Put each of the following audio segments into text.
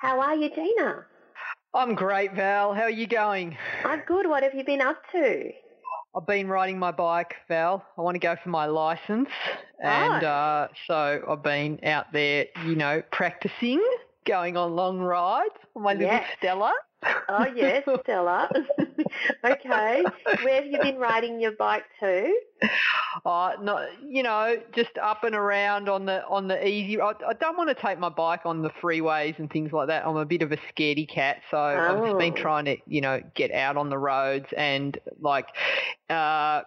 How are you, Gina? I'm great, Val. How are you going? I'm good. What have you been up to? I've been riding my bike, Val. I want to go for my license, and Oh. uh, so I've been out there, you know, practicing, going on long rides on my little Yes. Stella. Oh, yes, Stella. okay. Where have you been riding your bike to? Uh, not, you know, just up and around on the on the easy. I, I don't want to take my bike on the freeways and things like that. I'm a bit of a scaredy cat, so I've just been Oh. trying to, you know, get out on the roads and like. Uh,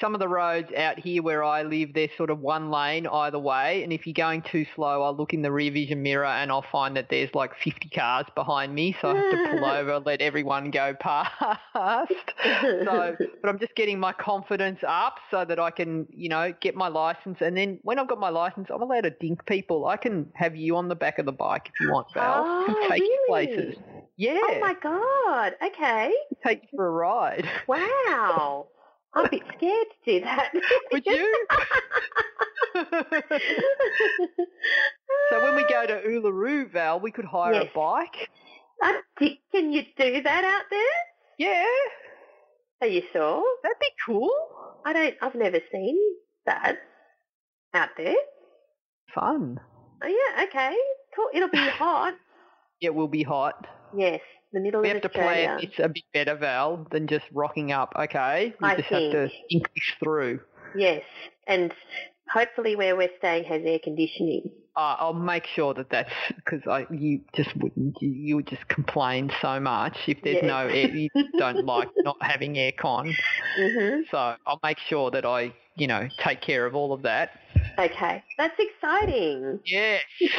some of the roads out here where I live, they're sort of one lane either way. And if you're going too slow, I'll look in the rear vision mirror and I'll find that there's like 50 cars behind me. So I have to pull mm. over, let everyone go past. So, but I'm just getting my confidence up so that I can, you know, get my license. And then when I've got my license, I'm allowed to dink people. I can have you on the back of the bike if you want, Val. I Oh, can take you places. Oh yeah, Oh, my God. Okay. take you for a ride. Wow. I'm a bit scared to do that. Would you? so when we go to Uluru, Val, we could hire Yes. a bike. Um, can you do that out there? Yeah, Are you sure? that'd be cool. I don't. I've never seen that out there. Fun. Oh yeah. Okay. Cool. It'll be hot. It will be hot. Yes. The middle We have to plan this a bit better, Val, than just rocking up. Okay, we I just have to think. Through. Yes. And hopefully where we're staying has air conditioning. Uh, I'll make sure that that's because I you just wouldn't you, you would just complain so much if there's Yeah. no air you don't like not having aircon. Mhm. So I'll make sure that I you know take care of all of that. Okay. That's exciting. Yes.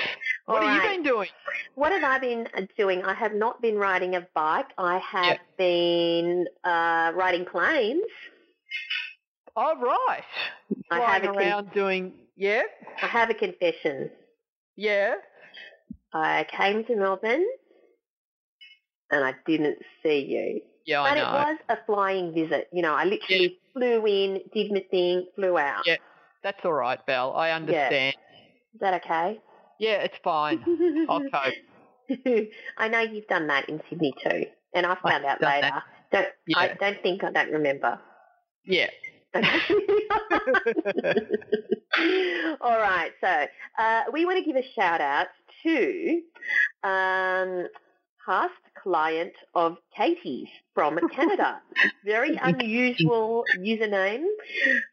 What All have you been doing? What have I been uh, doing? I have not been riding a bike. I have Yeah. been uh, riding planes. Oh right. I Flying have a con- around doing yeah I have a confession. yeah. I came to Melbourne and I didn't see you. Yeah, I but it was a flying visit. You know, I literally flew in, did my thing, flew out. Yeah. That's all right, Belle. I understand. Yeah. Is that okay? Yeah, it's fine. I'll cope. I know you've done that in Sydney too, and I found out done later. Don't I don't think I don't remember. Yeah. All right, so uh, we want to give a shout out to um, past client of Katie's from Canada. Very unusual username,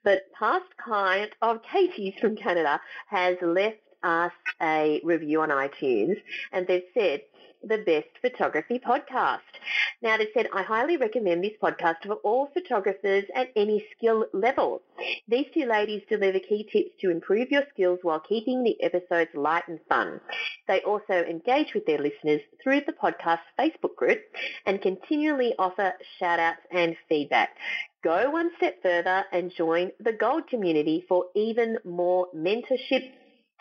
but past client of Katie's from Canada has left us a review on iTunes and they've said the best photography podcast. Now they said, I highly recommend this podcast for all photographers at any skill level. These two ladies deliver key tips to improve your skills while keeping the episodes light and fun. They also engage with their listeners through the podcast Facebook group and continually offer shout outs and feedback. Go one step further and join the Gold community for even more mentorship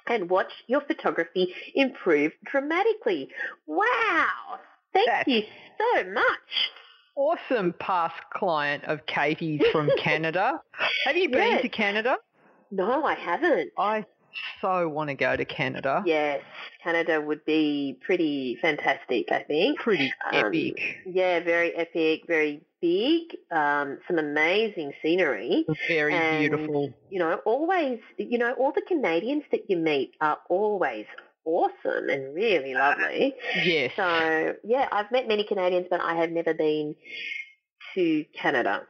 and watch your photography improve dramatically. Wow! Thank That's- you so much. Awesome past client of Katie's from Canada. Have you been Yes. to Canada? No, I haven't. I so want to go to Canada. Yes, Canada would be pretty fantastic, I think. Pretty Um, epic. Yeah, very epic, very big, um, some amazing scenery. Very and- beautiful. You know, always, you know, all the Canadians that you meet are always awesome and really lovely. Yes. So yeah, I've met many Canadians, but I have never been to Canada.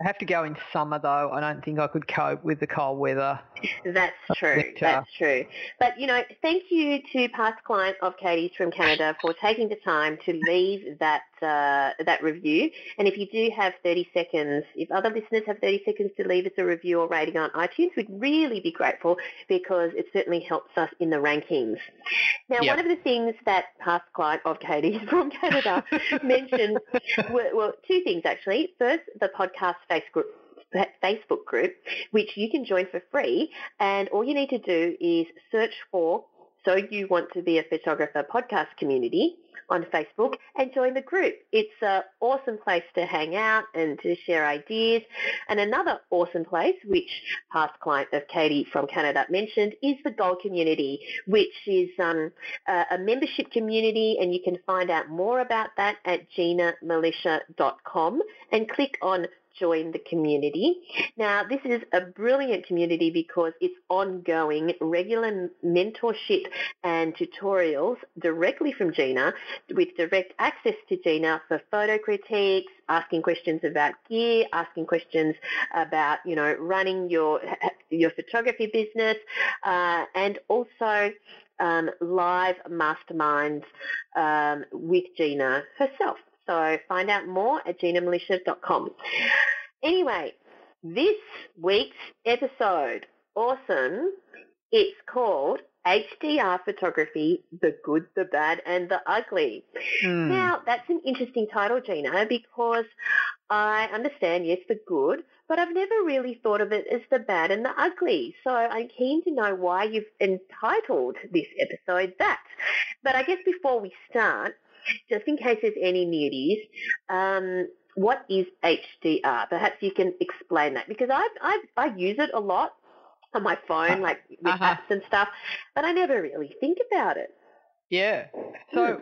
I have to go in summer though. I don't think I could cope with the cold weather. That's true. Winter. That's true. But you know, thank you to past client of Katie's from Canada for taking the time to leave that uh, that review. And if you do have 30 seconds, if other listeners have 30 seconds to leave us a review or rating on iTunes, we'd really be grateful because it certainly helps us in the rankings. Now, Yep. one of the things that past client of Katie's from Canada mentioned were, well, two things actually. First, the podcast Facebook Facebook group, which you can join for free, and all you need to do is search for "So You Want to Be a Photographer" podcast community on Facebook and join the group. It's an awesome place to hang out and to share ideas. And another awesome place, which past client of Katie from Canada mentioned, is the Gold Community, which is um, a, membership community, and you can find out more about that at ginamilicia.com and click on join the community. Now, this is a brilliant community because it's ongoing, regular mentorship and tutorials directly from Gina with direct access to Gina for photo critiques, asking questions about gear, asking questions about, you know, running your, your photography business, uh, and also um, live masterminds um, with Gina herself. So find out more at ginamilicia.com. Anyway, this week's episode, awesome. It's called HDR Photography, The Good, the Bad and the Ugly. Hmm. Now, that's an interesting title, Gina, because I understand, yes, the good, but I've never really thought of it as the bad and the ugly. So I'm keen to know why you've entitled this episode that. But I guess before we start, just in case there's any newbies, um, what is HDR? Perhaps you can explain that because I I I use it a lot on my phone, like with Uh-huh. apps and stuff, but I never really think about it. Yeah. So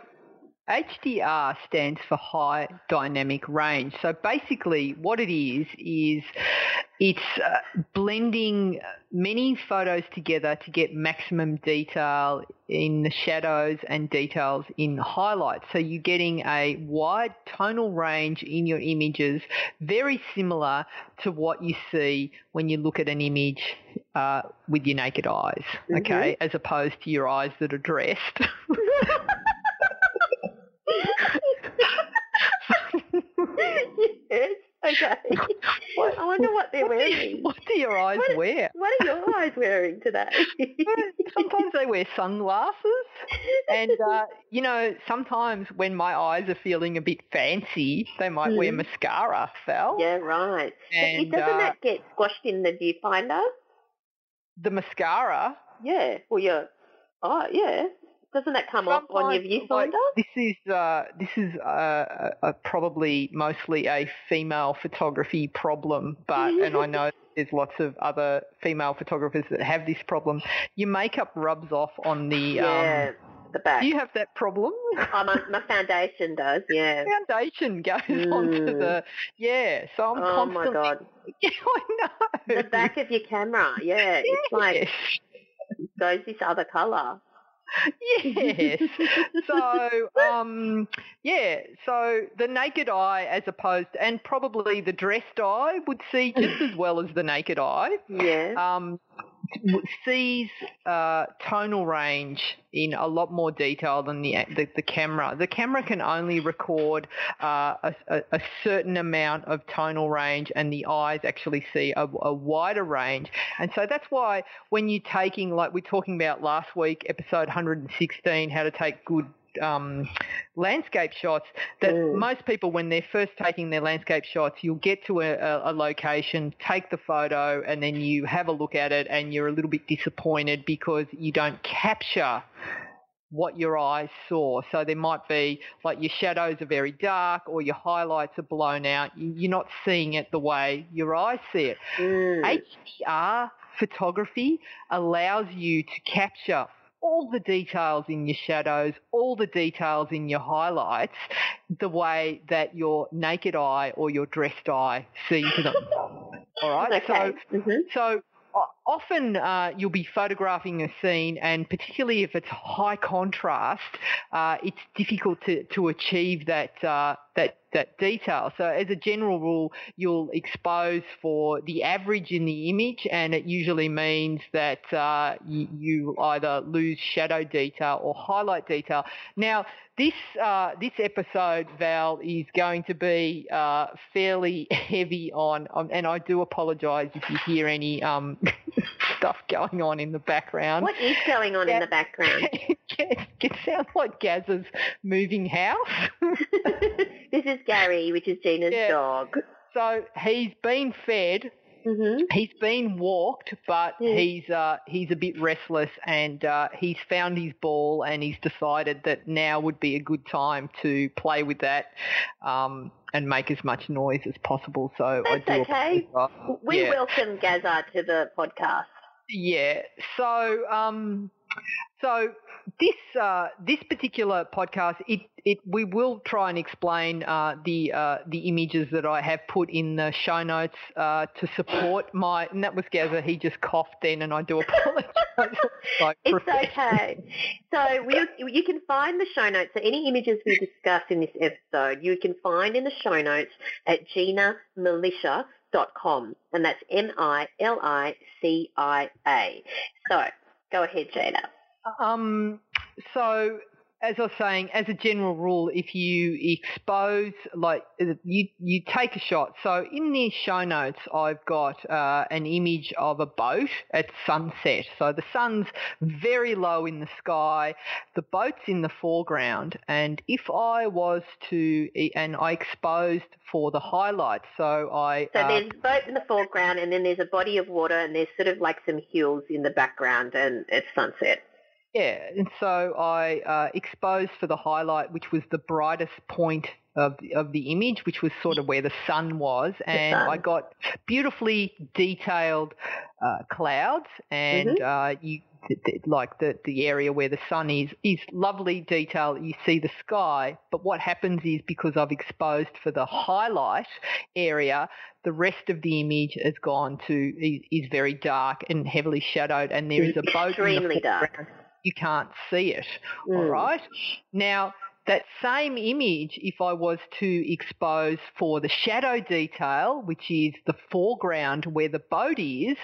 HDR stands for high dynamic range. So basically what it is is it's uh, blending many photos together to get maximum detail in the shadows and details in the highlights. So you're getting a wide tonal range in your images, very similar to what you see when you look at an image uh, with your naked eyes, okay, as opposed to your eyes that are dressed. Okay. What- I wonder what they're What do wearing. What do your eyes What- wear? What are your eyes wearing today? Sometimes they wear sunglasses, and uh, you know, sometimes when my eyes are feeling a bit fancy, they might wear Mhm. mascara. Fell. yeah, right. And, doesn't uh, that get squashed in the viewfinder? The mascara. Yeah. Well, your oh yeah. Doesn't that come off on your sometimes, like, viewfinder? this is uh, this is uh, uh, probably mostly a female photography problem, but and I know there's lots of other female photographers that have this problem. Your makeup rubs off on the. yeah, Um, the back. do you have that problem? oh, my, my foundation does. Yeah. foundation goes onto Mm. the yeah. So I'm Oh my god. yeah, I know. The back of your camera. Yeah. It's like yes. goes this other colour. Yes. So um yeah, so the naked eye as opposed and probably the dressed eye would see just as well as the naked eye. Yeah. Um sees uh, tonal range in a lot more detail than the, the the camera. The camera can only record uh, a, a, certain amount of tonal range, and the eyes actually see a, a wider range. And so that's why when you're taking, like we're talking about last week, episode 116, how to take good um, landscape shots that Mm. most people when they're first taking their landscape shots you'll get to a, a, location take the photo and then you have a look at it and you're a little bit disappointed because you don't capture what your eyes saw. So there might be like your shadows are very dark or your highlights are blown out. You- You're not seeing it the way your eyes see it. Mm. HDR photography allows you to capture all the details in your shadows, all the details in your highlights, the way that your naked eye or your dressed eye sees them. All right. Okay. So hmm so often uh, you'll be photographing a scene, and particularly if it's high contrast, uh, it's difficult to, to achieve that uh, that that detail. So as a general rule, you'll expose for the average in the image, and it usually means that uh, you, you, either lose shadow detail or highlight detail. Now, this uh, this episode, Val, is going to be uh, fairly heavy on, um, and I do apologise if you hear any um, stuff going on in the background. What is going on in the background? it sounds like Gaz's moving house. this is Gary, which is Gina's yeah. dog. So he's been fed. Mm-hmm. He's been walked, but Mm. he's uh, he's a bit restless, and uh, he's found his ball, and he's decided that now would be a good time to play with that um, and make as much noise as possible. So That's I do okay. We yeah. welcome Gaza to the podcast. Yeah. So, um, so this uh, this particular podcast, it it we will try and explain uh, the uh, the images that I have put in the show notes uh, to support my. And that was Gaza. He just coughed then, and I do apologise. like, It's okay. So we, you can find the show notes. So any images we discuss in this episode, you can find in the show notes at ginamilicia.com. And that's M-I-L-I-C-I-A. So go ahead, Gina. Um, so as I was saying, as a general rule, if you expose, like you you take a shot. So in the show notes, I've got uh, an image of a boat at sunset. So the sun's very low in the sky, the boat's in the foreground, and if I was to, and I exposed for the highlights, so I So uh, there's a boat in the foreground and then there's a body of water and there's sort of like some hills in the background and it's sunset. Yeah, and so I uh, exposed for the highlight, which was the brightest point of of the image, which was sort of where the sun was, and sun. I got beautifully detailed uh, clouds, and uh, you th- th- like the the area where the sun is is lovely detail. You see the sky, but what happens is because I've exposed for the highlight area, the rest of the image has gone to is, is very dark and heavily shadowed, and there is a boat in the Extremely dark. foreground you can't see it. All Mm. right. Now, that same image, if I was to expose for the shadow detail, which is the foreground where the boat is,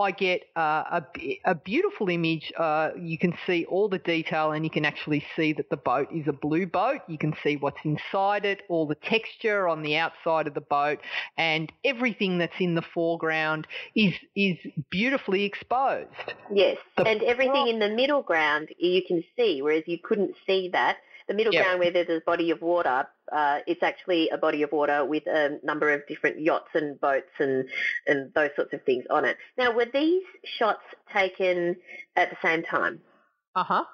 I get uh, a, a beautiful image. Uh, you can see all the detail and you can actually see that the boat is a blue boat. You can see what's inside it, all the texture on the outside of the boat, and everything that's in the foreground is, is beautifully exposed. Yes, The and everything in the middle ground you can see, whereas you couldn't see that. The middle Yep. ground where there's a body of water, uh, it's actually a body of water with a number of different yachts and boats and, and those sorts of things on it. Now, were these shots taken at the same time? Uh huh.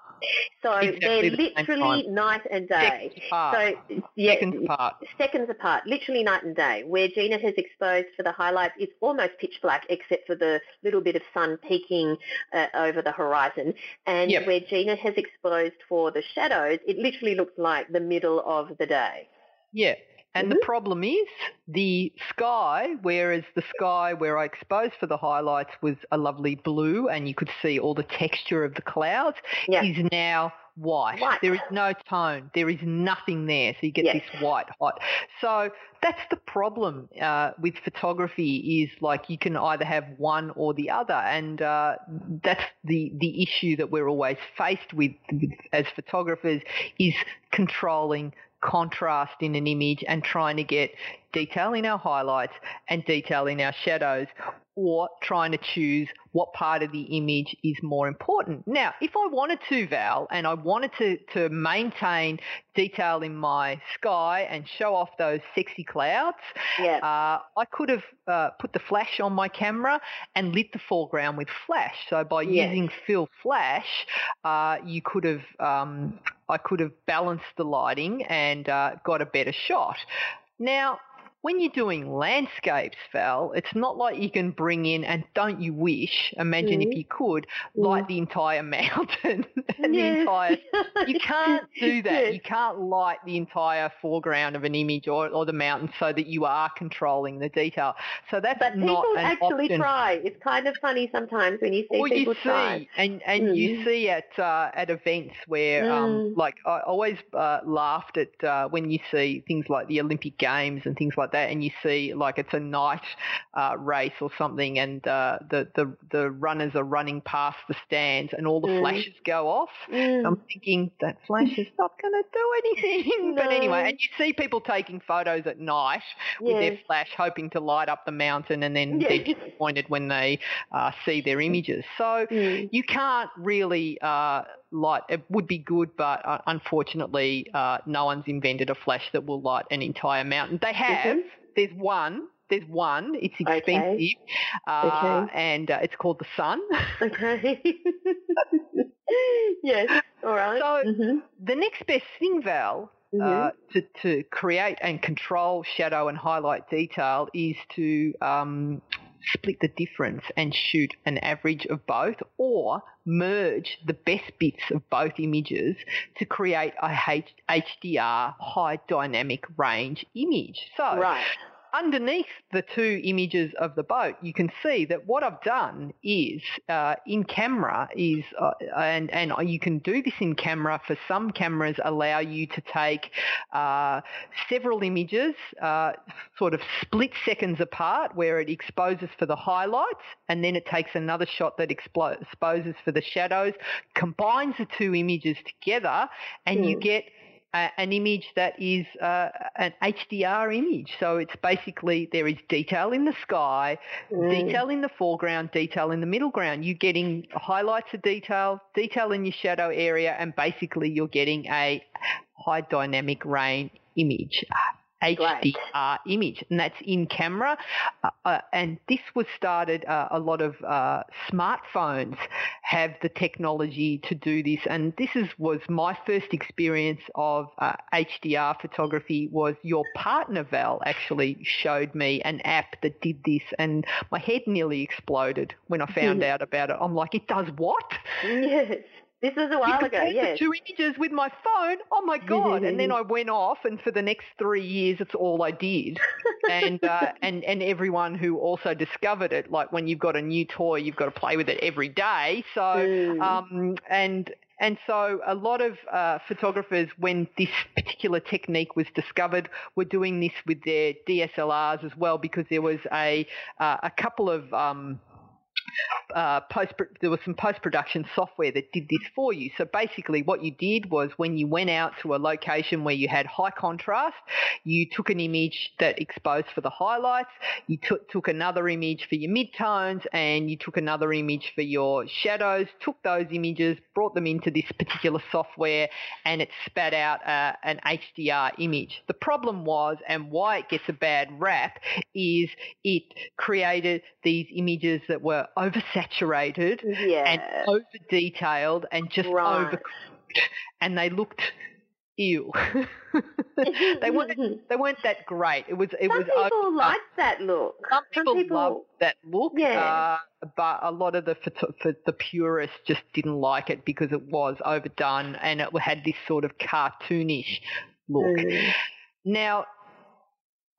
So Exactly they're the literally night and day. Seconds apart. So yeah, Seconds apart. seconds apart, literally night and day. Where Gina has exposed for the highlights, it's almost pitch black except for the little bit of sun peeking uh, over the horizon. And Yep. where Gina has exposed for the shadows, it literally looks like the middle of the day. Yeah. And Mm-hmm. the problem is the sky, whereas the sky where I exposed for the highlights was a lovely blue and you could see all the texture of the clouds, Yeah. is now white. White. There is no tone. There is nothing there. So you get Yes. this white hot. So that's the problem uh, with photography is like you can either have one or the other. And uh, that's the, the issue that we're always faced with, with as photographers is controlling contrast in an image and trying to get detail in our highlights and detail in our shadows or trying to choose what part of the image is more important. Now, if I wanted to, Val, and I wanted to, to maintain detail in my sky and show off those sexy clouds, Yeah. uh, I could have uh, put the flash on my camera and lit the foreground with flash. So by Yes. using fill flash, uh, you could have um, I could have balanced the lighting and uh, got a better shot. Now, when you're doing landscapes, Val, it's not like you can bring in and don't you wish, imagine Mm. if you could, light the entire mountain and the Yes. entire you can't do that. Yes. You can't light the entire foreground of an image or, or the mountain so that you are controlling the detail. So that's But people not an actually option. try. It's kind of funny sometimes when you see Well, people you try. see, and and you Mm. see at uh, at events where, um, Mm. like, I always uh, laughed at uh, when you see things like the Olympic Games and things like that, and you see like it's a night uh, race or something, and uh, the the the runners are running past the stands, and all the Mm. flashes go off. Mm. I'm thinking that flash is not going to do anything. But anyway, and you see people taking photos at night with their flash, hoping to light up the mountain, and then Yes. they're disappointed when they uh, see their images. So Mm. you can't really uh, light. It would be good, but uh, unfortunately, uh, no one's invented a flash that will light an entire mountain. They have. Mhm. There's one. There's one. It's Okay. expensive, uh, Okay. and uh, it's called the Sun. Okay. yes. All right. So- hmm the next best thing, Val, uh, to, to create and control shadow and highlight detail is to um, split the difference and shoot an average of both or merge the best bits of both images to create a HDR high dynamic range image. So right. Underneath the two images of the boat, you can see that what I've done is uh, in camera is, uh, and and you can do this in camera. For some cameras, allow you to take uh, several images, uh, sort of split seconds apart, where it exposes for the highlights, and then it takes another shot that exposes for the shadows, combines the two images together, and you Hmm. get a, an image that is uh, an HDR image. So it's basically there is detail in the sky, Mm. detail in the foreground, detail in the middle ground. You're getting highlights of detail, detail in your shadow area, and basically you're getting a high dynamic range image. HDR image, and that's in camera. Uh, uh, and this was started. Uh, a lot of uh, smartphones have the technology to do this, and this is was my first experience of uh, HDR photography. Was your partner Val actually showed me an app that did this, and my head nearly exploded when I found out about it. I'm like, it does what? Yes. This was a You while ago. compared Yes. the two images with my phone. Oh my god! and then I went off, and for the next three years, it's all I did. and uh, and and everyone who also discovered it, like when you've got a new toy, you've got to play with it every day. So Mm. um, and and so a lot of uh, photographers, when this particular technique was discovered, were doing this with their DSLRs as well, because there was a uh, a couple of um, uh, post there was some post production software that did this for you. So basically, what you did was when you went out to a location where you had high contrast, you took an image that exposed for the highlights, you took took another image for your midtones, and you took another image for your shadows. Took those images, brought them into this particular software, and it spat out uh, an HDR image. The problem was, and why it gets a bad rap, is it created these images that were oversaturated yeah. and over detailed and just Right. overcooked, and they looked ew. they weren't they weren't that great. It was it Some was people overdone. like that look. Some people, people- love that look, Yeah. uh, but a lot of the for the purists just didn't like it because it was overdone and it had this sort of cartoonish look. Mm. Now,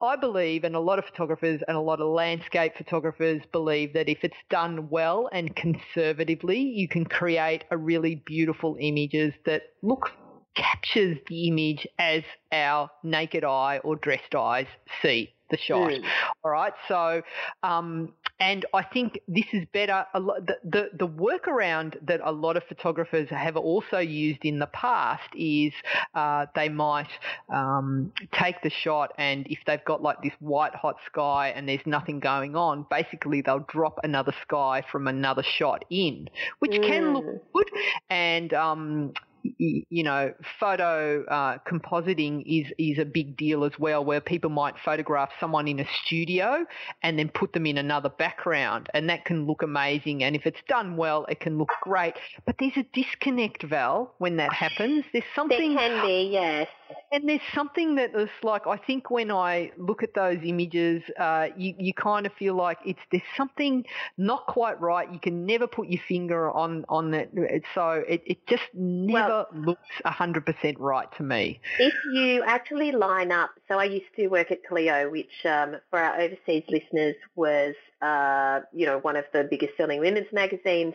I believe, and a lot of photographers and a lot of landscape photographers believe that if it's done well and conservatively, you can create a really beautiful images that look captures the image as our naked eye or dressed eyes see the shot. Mm. All right. So, um, and I think this is better. A lot, the, the, the workaround that a lot of photographers have also used in the past is uh, they might um, take the shot and if they've got like this white hot sky and there's nothing going on, basically they'll drop another sky from another shot in, which can Mm. look good and um, you know, photo uh, compositing is is a big deal as well, where people might photograph someone in a studio and then put them in another background, and that can look amazing. And if it's done well, it can look great. But there's a disconnect, Val, when that happens. There's something. There can be, yes. And there's something that is like I think when I look at those images, uh, you you kind of feel like it's there's something not quite right. You can never put your finger on on that, so it, it just never well, looks hundred percent right to me. If you actually line up, so I used to work at Cleo, which um, for our overseas listeners was uh, you know, one of the biggest selling women's magazines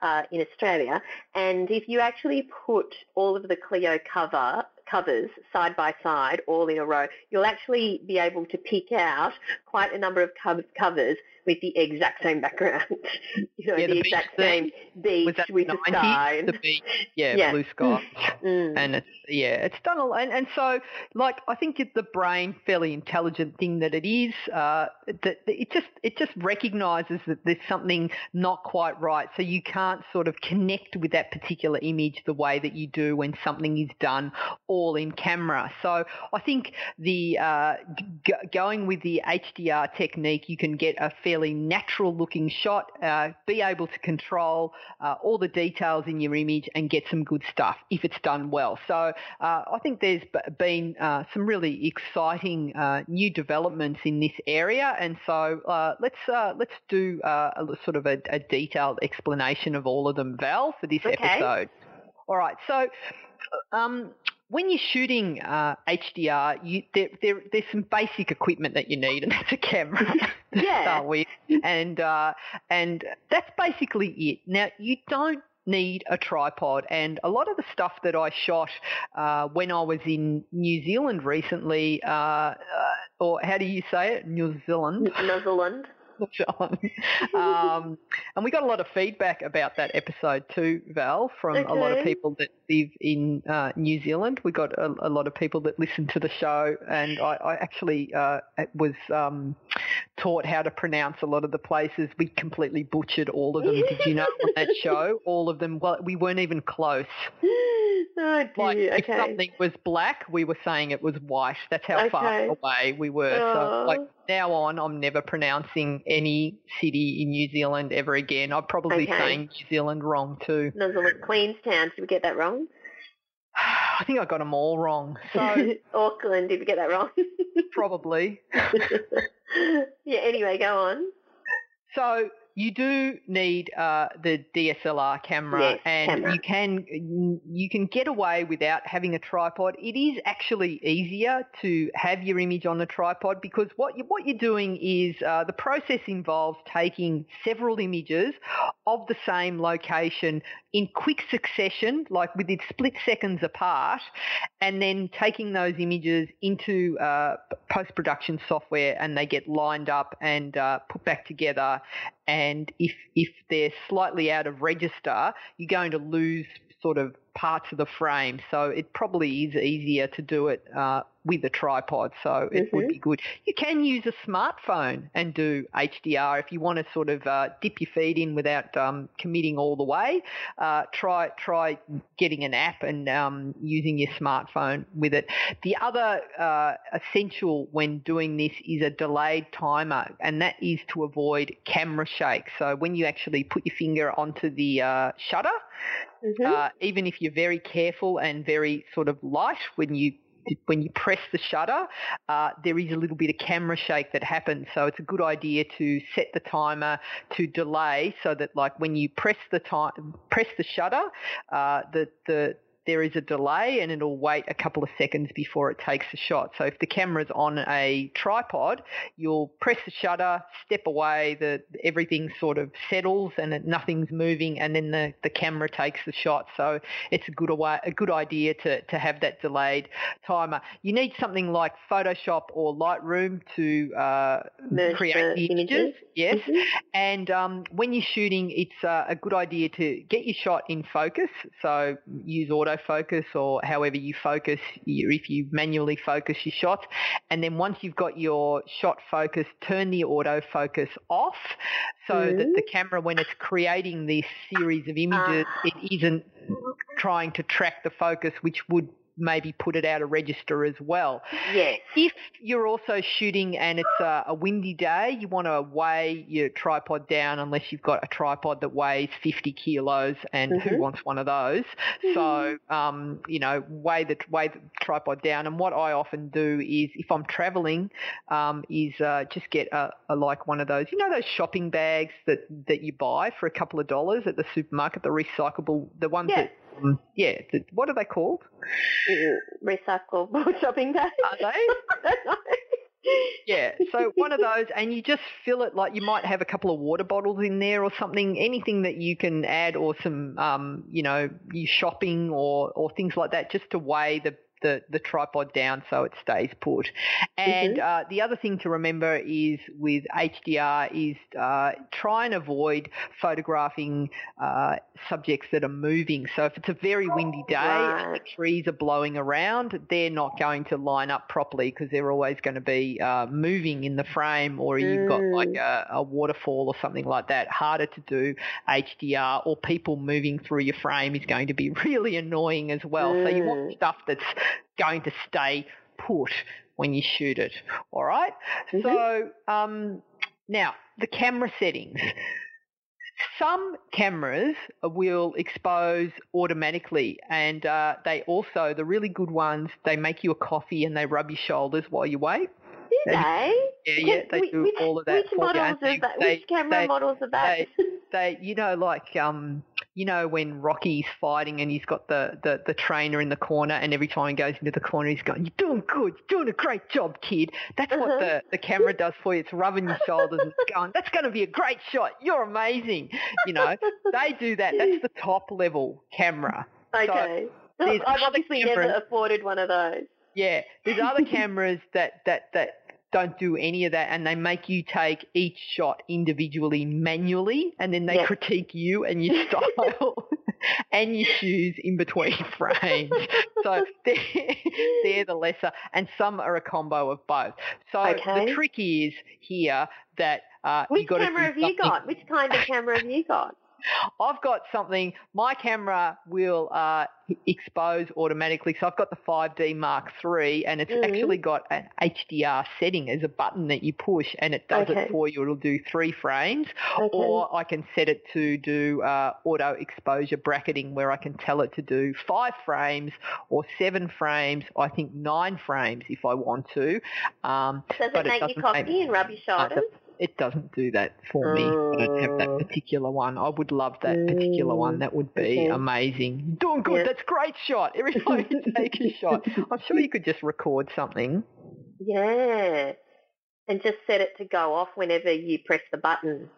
uh, in Australia. And if you actually put all of the Cleo cover covers side by side, all in a row, you'll actually be able to pick out quite a number of covers with the exact same background. you know, yeah, the, the exact same beach with the sky. The beach, yeah, yeah. blue sky. Mm. And it's, yeah, it's done a lot. And, and so, like, I think the brain, fairly intelligent thing that it is, uh, that it just it just recognises that there's something not quite right. So you can't sort of connect with that particular image the way that you do when something is done all in camera. So I think the uh, g- going with the HDR technique, you can get a fairly natural looking shot, uh, be able to control uh, all the details in your image and get some good stuff if it's done well. So uh, I think there's been uh, some really exciting uh, new developments in this area, and so let's let's do a sort of a, a, detailed explanation of all of them, Val, for this okay. episode. All right, so um, when you're shooting uh, HDR, you, there, there, there's some basic equipment that you need, and that's a camera to yeah. start with, and uh, and that's basically it. Now you don't need a tripod, and a lot of the stuff that I shot uh, when I was in New Zealand recently, uh, uh, or how do you say it, New Zealand? New Zealand. um, and we got a lot of feedback about that episode too, Val, from okay. a lot of people that live in uh, New Zealand. We got a, a, lot of people that listen to the show, and I, I actually uh, was um, taught how to pronounce a lot of the places. We completely butchered all of them. Did you know on that show? All of them. Well, we weren't even close. Oh. Like okay. if something was black, we were saying it was white. That's how okay. far away we were. Oh. So like now on, I'm never pronouncing any city in New Zealand ever again. I'm probably okay. saying New Zealand wrong too. Zealand, Queenstown. Did we get that wrong? I think I got them all wrong. So Auckland. Did we get that wrong? probably. yeah. Anyway, go on. So you do need uh, the DSLR camera, yes, and camera. you can you can get away without having a tripod. It is actually easier to have your image on the tripod because what you, what you're doing is uh, the process involves taking several images of the same location in quick succession, like within split seconds apart, and then taking those images into uh, post production software, and they get lined up and uh, put back together and if if they're slightly out of register, you're going to lose sort of parts of the frame. So it probably is easier to do it uh, with a tripod. So it mm-hmm. would be good. You can use a smartphone and do HDR if you want to sort of uh, dip your feet in without um, committing all the way. Uh, try try getting an app and um, using your smartphone with it. The other uh, essential when doing this is a delayed timer, and that is to avoid camera shake. So when you actually put your finger onto the uh, shutter, mm-hmm. Uh, even if you're very careful and very sort of light when you when you press the shutter, uh, there is a little bit of camera shake that happens. So it's a good idea to set the timer to delay so that like when you press the time, press the shutter, uh, the, the, there is a delay and it'll wait a couple of seconds before it takes the shot. So if the camera's on a tripod, you'll press the shutter, step away, the everything sort of settles and it, nothing's moving, and then the, the camera takes the shot. So it's a good away, a good idea to, to have that delayed timer. You need something like Photoshop or Lightroom to uh, create the images. images. Yes, mm-hmm. and um, when you're shooting, it's uh, a good idea to get your shot in focus. So use auto focus or however you focus, if you manually focus your shots. And then once you've got your shot focus, turn the autofocus off so mm. that the camera, when it's creating this series of images, ah. it isn't trying to track the focus, which would maybe put it out of register as well. Yes. If you're also shooting and it's a, a, windy day, you want to weigh your tripod down unless you've got a tripod that weighs 50 kilos, and Mm-hmm. who wants one of those? So, um, you know, weigh the weigh the tripod down. And what I often do is, if I'm traveling, um, is uh, just get a, a like one of those, you know, those shopping bags that that you buy for a couple of dollars at the supermarket, the recyclable, the ones Yeah. that. Um, yeah, the, what are they called? Mm, Recyclable shopping bags. Are they? Yeah, so one of those, and you just fill it like you might have a couple of water bottles in there or something, anything that you can add, or some, um, you know, you shopping or or things like that, just to weigh the. The, the tripod down so it stays put. And uh, the other thing to remember is with HDR is uh, try and avoid photographing uh, subjects that are moving. So if it's a very windy day and the trees are blowing around, they're not going to line up properly because they're always going to be uh, moving in the frame, or you've got like Mm. a, a waterfall or something like that. Harder to do HDR, or people moving through your frame is going to be really annoying as well. So you want Mm. stuff that's going to stay put when you shoot it. All right? Mhm. So um, now the camera settings. Some cameras will expose automatically, and uh, they also, the really good ones, they make you a coffee and they rub your shoulders while you wait. Did they? Yeah, yeah, they Which- do which, all of that Which models they- is that? they- which camera they- models are that? they, you know, like, um, you know, when Rocky's fighting and he's got the, the, the trainer in the corner, and every time he goes into the corner, he's going, "You're doing good, you're doing a great job, kid." That's Uh-huh. what the, the camera does for you. It's rubbing your shoulders and it's going, "That's going to be a great shot. You're amazing." You know, they do that. That's the top level camera. okay. there's I've obviously cameras- never afforded one of those. Yeah, there's other cameras that that that don't do any of that, and they make you take each shot individually, manually, and then they Yeah. critique you and your style and your shoes in between frames. So they're, they're the lesser, and some are a combo of both. So Okay. the trick is here that uh, you Which got to camera have you got? Which kind of camera have you got? I've got something. My camera will uh, expose automatically. So I've got the 5D Mark III, and it's Mhm. actually got an HDR setting as a button that you push, and it does Okay. it for you. It'll do three frames, Okay. or I can set it to do uh, auto exposure bracketing, where I can tell it to do five frames or seven frames. I think nine frames if I want to. Um, Does it it make you make- and rub your shoulders? It doesn't do that for me. I don't have that Oh. particular one. I would love that particular one. That would be Okay. amazing. Doing good. Yeah. That's a great shot. Every time you take a shot, I'm sure you could just record something. Yeah. And just set it to go off whenever you press the button.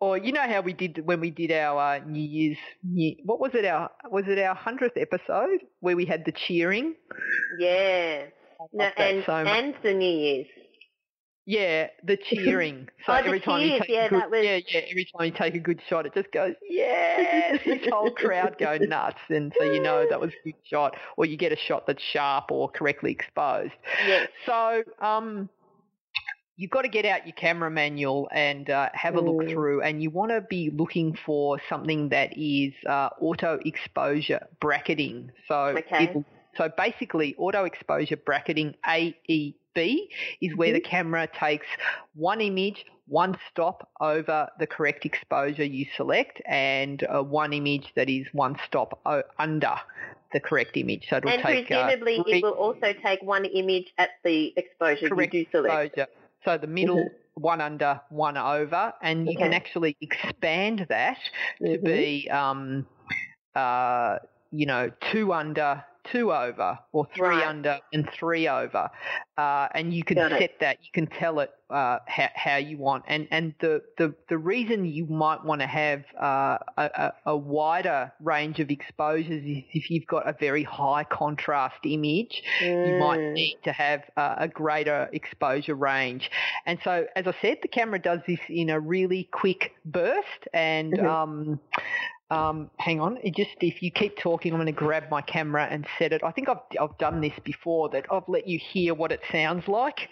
Or you know how we did when we did our uh, New Year's. New, what was it? Our was it our hundredth episode where we had the cheering? Yeah. No, and, so and the New Year's. Yeah, the cheering. So Oh, every time you take yeah, a good, that was- yeah, yeah, every time you take a good shot, it just goes, yes. this whole crowd go nuts, and so you know that was a good shot, or you get a shot that's sharp or correctly exposed. So, um, you've got to get out your camera manual and uh, have a look Mm. through, and you want to be looking for something that is uh, auto exposure bracketing. So, Okay. so basically, auto exposure bracketing AEB is where the camera takes one image, one stop over the correct exposure you select, and uh, one image that is one stop o- under the correct image. So it'll And take uh, presumably three- it will also take one image at the exposure correct you do select. exposure. So the middle, Mhm. one under, one over, and you can actually expand that to Mhm. be, um, uh, you know, two under, two over, or three Right. under and three over, uh, and you can Got it. set that. You can tell it uh, how, how you want, and and the the, the reason you might want to have uh, a, a, wider range of exposures is if you've got a very high contrast image you might Mm. need to have uh, a greater exposure range. And so, as I said, the camera does this in a really quick burst. And Mhm. um, um, hang on, it just if you keep talking, I'm going to grab my camera and set it. I think I've I've done this before. That I've let you hear what it sounds like.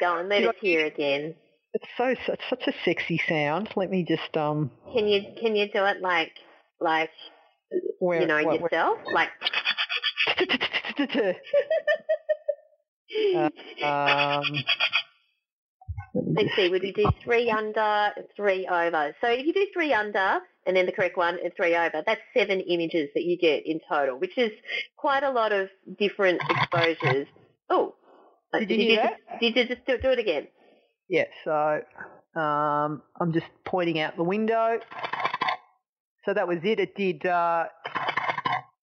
And let us hear again. It's so it's such a sexy sound. Let me just um. Can you can you do it like like Where, you know, what- yourself? Like, um, let's see, would you do three under, three over? So if you do three under and then the correct one and three over, that's seven images that you get in total, which is quite a lot of different exposures. Oh, Did you hear just, did you just do, do it again? yeah, so um, I'm just pointing out the window. So that was it. It did. Uh,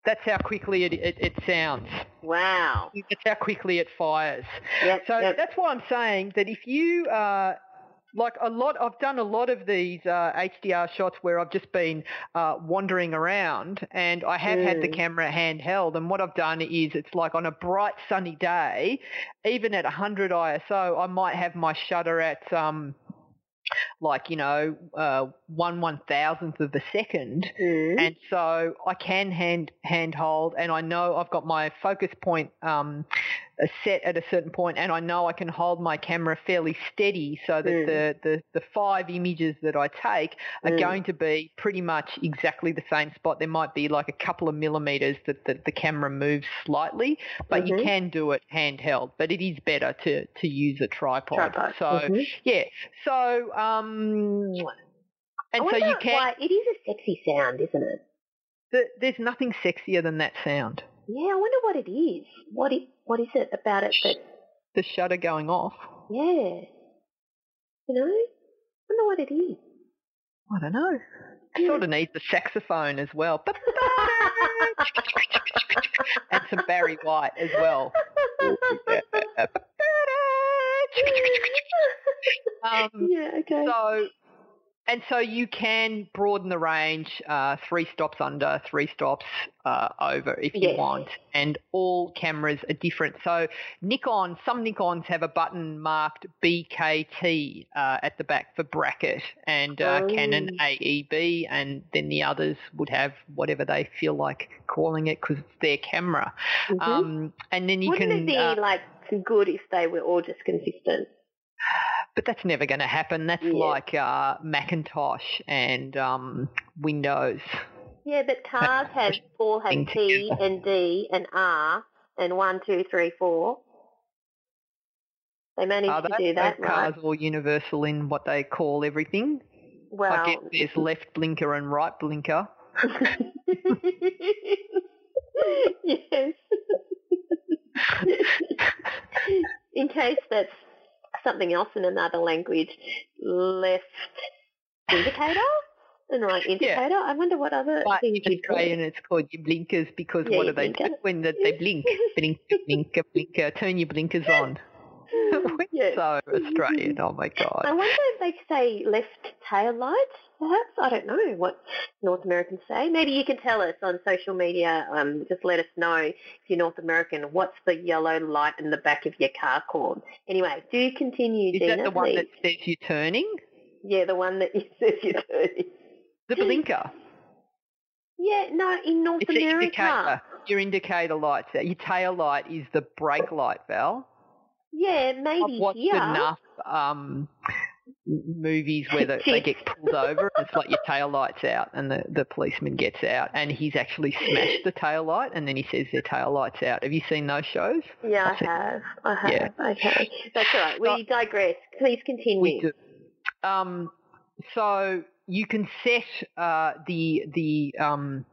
that's how quickly it, it, it sounds. Wow. That's how quickly it fires. Yep, So yep. that's why I'm saying that if you uh, like a lot, I've done a lot of these uh, HDR shots where I've just been uh, wandering around, and I have had the Mm. camera handheld. And what I've done is, it's like on a bright sunny day, even at 100 ISO, I might have my shutter at um, like you know uh, one one thousandth of a second, Mm. and so I can hand hand hold, and I know I've got my focus point um, set at a certain point, and I know I can hold my camera fairly steady, so that Mm. the, the the five images that I take are Mm. going to be pretty much exactly the same spot. There might be like a couple of millimeters that, that the camera moves slightly, but you Mhm. can do it handheld. But it is better to to use a tripod. Tripod. So Mhm. yeah, so um, I and so wonder you can. why it is a sexy sound, isn't it? Th- there's nothing sexier than that sound. Yeah, I wonder what it is. What it, what is it about it that The shutter going off. yeah. You know? I wonder what it is. I don't know. I Sort of need the saxophone as well. and some Barry White as well. Um, yeah, okay. so, and so you can broaden the range, uh, three stops under, three stops uh, over if you Yes. want, and all cameras are different. So Nikon, some Nikons have a button marked BKT uh, at the back for bracket, and uh, Canon Oh. AEB, and then the others would have whatever they feel like calling it because it's their camera. Mhm. Um, and then you Wouldn't can. it be uh, like good if they were all just consistent? But that's never going to happen. That's Yeah. like uh, Macintosh and um, Windows. Yeah, but cars have all have T and D and R and one, two, three, four. They managed Are to they? do that, right? cars all universal in what they call everything? Well, I guess there's left blinker and right blinker. yes. in case that's something else in another language, left indicator and right indicator. I wonder what other But things you'd call it. It's called your blinkers because Yeah, what do they blinker. do when they they blink? Blinker, blinker, blinker. Uh, turn your blinkers on. We're Yes. so Australian. Oh my god. I wonder if they say left tail light, perhaps. I don't know what North Americans say. Maybe you can tell us on social media. Um, just let us know if you're North American. What's the yellow light in the back of your car called? Anyway, do continue, Is Gina, that the one please. that says you're turning? Yeah, the one that you says you're turning. The blinker. Yeah, no, in North It's America. indicator. Your indicator lights. Your tail light is the brake light, Val. Yeah, maybe. I've watched here. enough um, movies where the, they get pulled over and it's like your tail light's out and the, the policeman gets out and he's actually smashed the tail light and then he says their tail light's out. Have you seen those shows? Yeah, I seen- have. I have. Yeah. Okay, that's all right. We digress. Please continue. We do. Um, so you can set uh, the the um,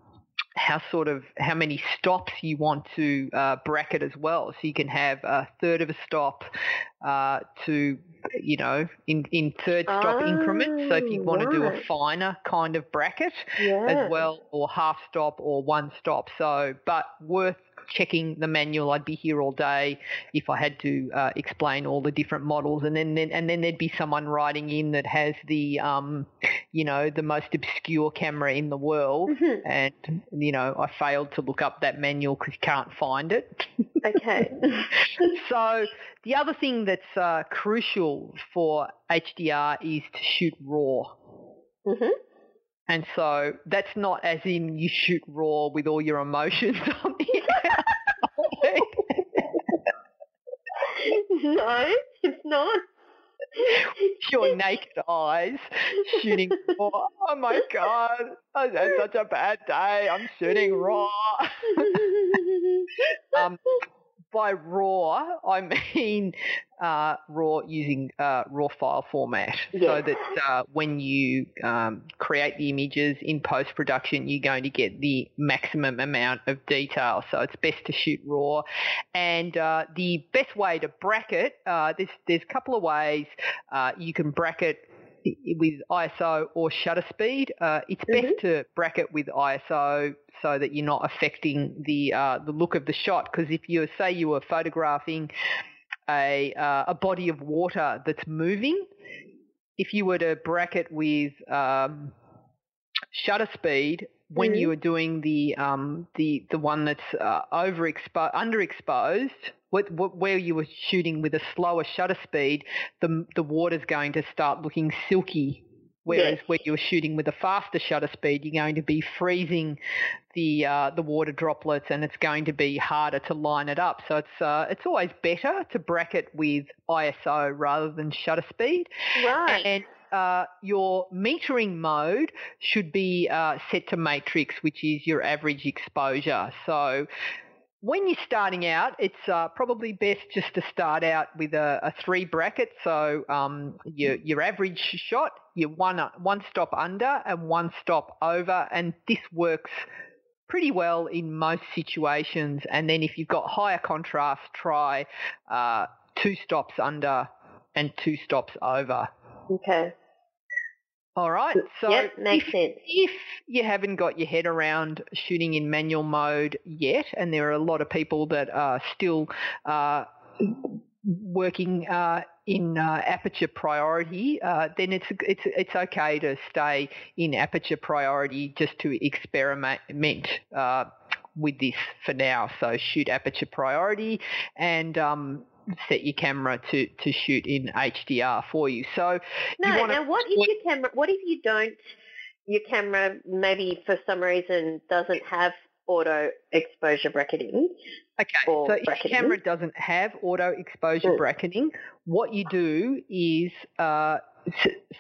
how sort of how many stops you want to uh, bracket as well. So you can have a third of a stop uh, to you know in in third stop increments. So if you Oh, want to do a finer kind of bracket yeah. as well, or half stop or one stop. So, but worth checking the manual. I'd be here all day if I had to uh, explain all the different models, and then, then and then there'd be someone writing in that has the um, you know, the most obscure camera in the world. Mhm. And you know, I failed to look up that manual because you can't find it. Okay. so the other thing that's uh, crucial for HDR is to shoot raw. hmm And so that's not as in you shoot raw with all your emotions on the no, it's not. your naked eyes shooting raw. Oh my god, I've had such a bad day. I'm shooting raw. um, by raw, I mean uh, raw using uh, raw file format, so that uh, when you um, create the images in post production, you're going to get the maximum amount of detail. So it's best to shoot raw. And uh, the best way to bracket, uh, there's there's a couple of ways uh, you can bracket with ISO or shutter speed. Uh, it's best to bracket with ISO so that you're not affecting the uh, the look of the shot. Because if you say you were photographing a uh, a body of water that's moving, if you were to bracket with um, shutter speed when Mhm. you were doing the um, the the one that's uh, overexposed, underexposed, what, what, where you were shooting with a slower shutter speed, the the water's going to start looking silky. Whereas Yes. when you're shooting with a faster shutter speed, you're going to be freezing the uh, the water droplets, and it's going to be harder to line it up. So it's uh, it's always better to bracket with ISO rather than shutter speed. Right. And uh, your metering mode should be uh, set to matrix, which is your average exposure. So when you're starting out, it's uh, probably best just to start out with a, a three bracket. So um, your your average shot, your one one stop under and one stop over, and this works pretty well in most situations. And then if you've got higher contrast, try uh, two stops under and two stops over. okay. All right. So yep, makes if, sense. if you haven't got your head around shooting in manual mode yet, and there are a lot of people that are still uh, working uh, in uh, aperture priority, uh, then it's it's it's okay to stay in aperture priority just to experiment uh, with this for now. So shoot aperture priority and. Um, set your camera to, to shoot in HDR for you. So No, you now what if your camera? What if you don't? Your camera maybe for some reason doesn't have auto exposure bracketing. Okay, so if bracketing. your camera doesn't have auto exposure Mm. bracketing, what you do is, uh,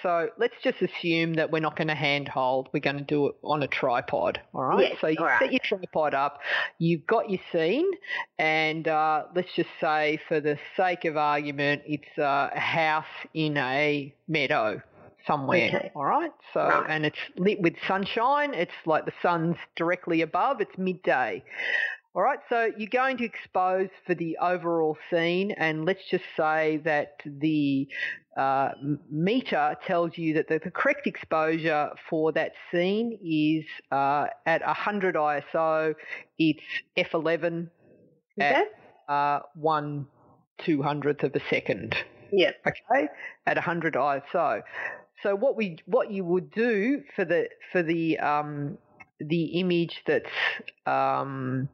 so let's just assume that we're not going to handhold, we're going to do it on a tripod, all right? Yes, so you right. set your tripod up, you've got your scene, and uh, let's just say, for the sake of argument, it's uh, a house in a meadow somewhere, Okay. all right? So, Right. and it's lit with sunshine, it's like the sun's directly above, it's midday. All right, so you're going to expose for the overall scene, and let's just say that the uh, meter tells you that the, the correct exposure for that scene is uh, at 100 ISO, it's f11 Okay. at uh, 1 200th of a second Yep. okay, at 100 ISO. So what we what you would do for the for the um, the image that's um,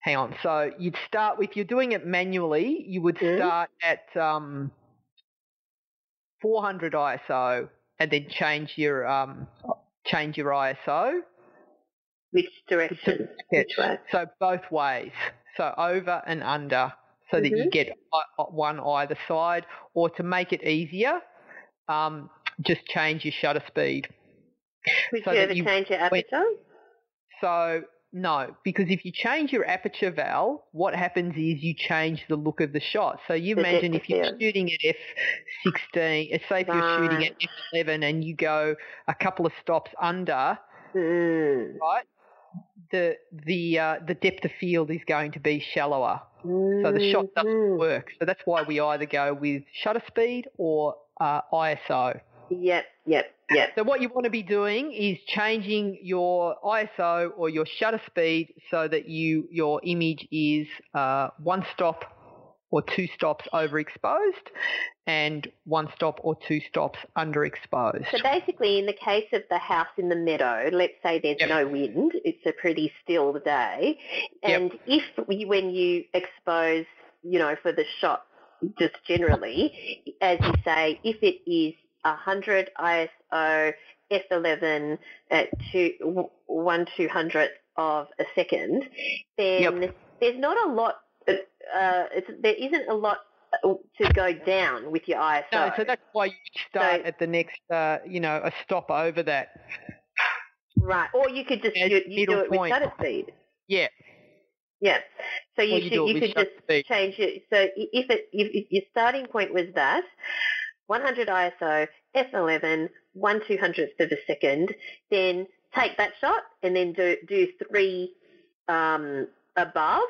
hang on. So you'd start if you're doing it manually, you would start at um, 400 ISO and then change your um, change your ISO. Which direction? Which way? So both ways. So over and under, so that you Mhm. get one either side, or to make it easier, um, just change your shutter speed. Would so you ever you- change your aperture? So no, because if you change your aperture val, what happens is you change the look of the shot. So you The imagine if you're shooting at f16, say if you're shooting at f11 and you go a couple of stops under, Mm. right? The the uh, the depth of field is going to be shallower. So the shot doesn't Mhm. work. So that's why we either go with shutter speed or uh, ISO. Yep, yep, yep. So what you want to be doing is changing your ISO or your shutter speed so that you your image is uh, one stop or two stops overexposed and one stop or two stops underexposed. So basically, in the case of the house in the meadow, let's say there's Yep. no wind, it's a pretty still day, and if we, when you expose, you know, for the shot, just generally, as you say, if it is 100 ISO f11 at two, one two hundredth of a second, then there's not a lot. Uh, it's, there isn't a lot to go down with your ISO. No, so that's why you start so, at the next, uh, you know, a stop over that. Right, or you could just you, you do it point. with shutter speed. Yeah. Yeah. So you, should, you could just speed. change it. So if, it, if your starting point was that, 100 ISO, f11, 1 200th of a second, then take that shot and then do, do three um, above,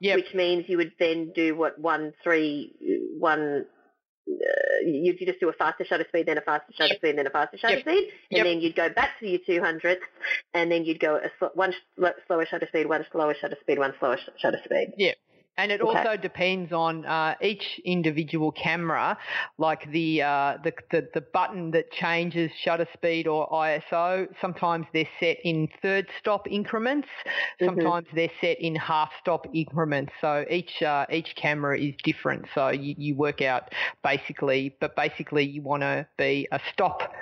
yep. which means you would then do what, one, three, one, uh, you just do a faster shutter speed, then a faster shutter yep. speed, then a faster shutter yep. speed, and yep. then you'd go back to your 200th, and then you'd go a sl- one slower shutter speed, one slower shutter speed, one slower sh- shutter speed. Yeah. And it okay. also depends on uh, each individual camera, like the, uh, the, the the button that changes shutter speed or ISO. Sometimes they're set in third stop increments. Mm-hmm. Sometimes they're set in half stop increments. So each uh, each camera is different. So you, you work out basically, but basically you want to be a stop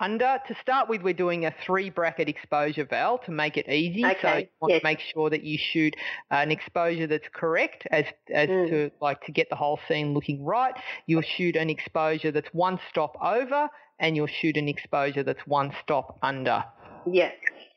under. To start with, we're doing a three bracket exposure val to make it easy. Okay. So you want yes. to make sure that you shoot an exposure that's correct as as mm. to like to get the whole scene looking right. You'll shoot an exposure that's one stop over and you'll shoot an exposure that's one stop under. Yes.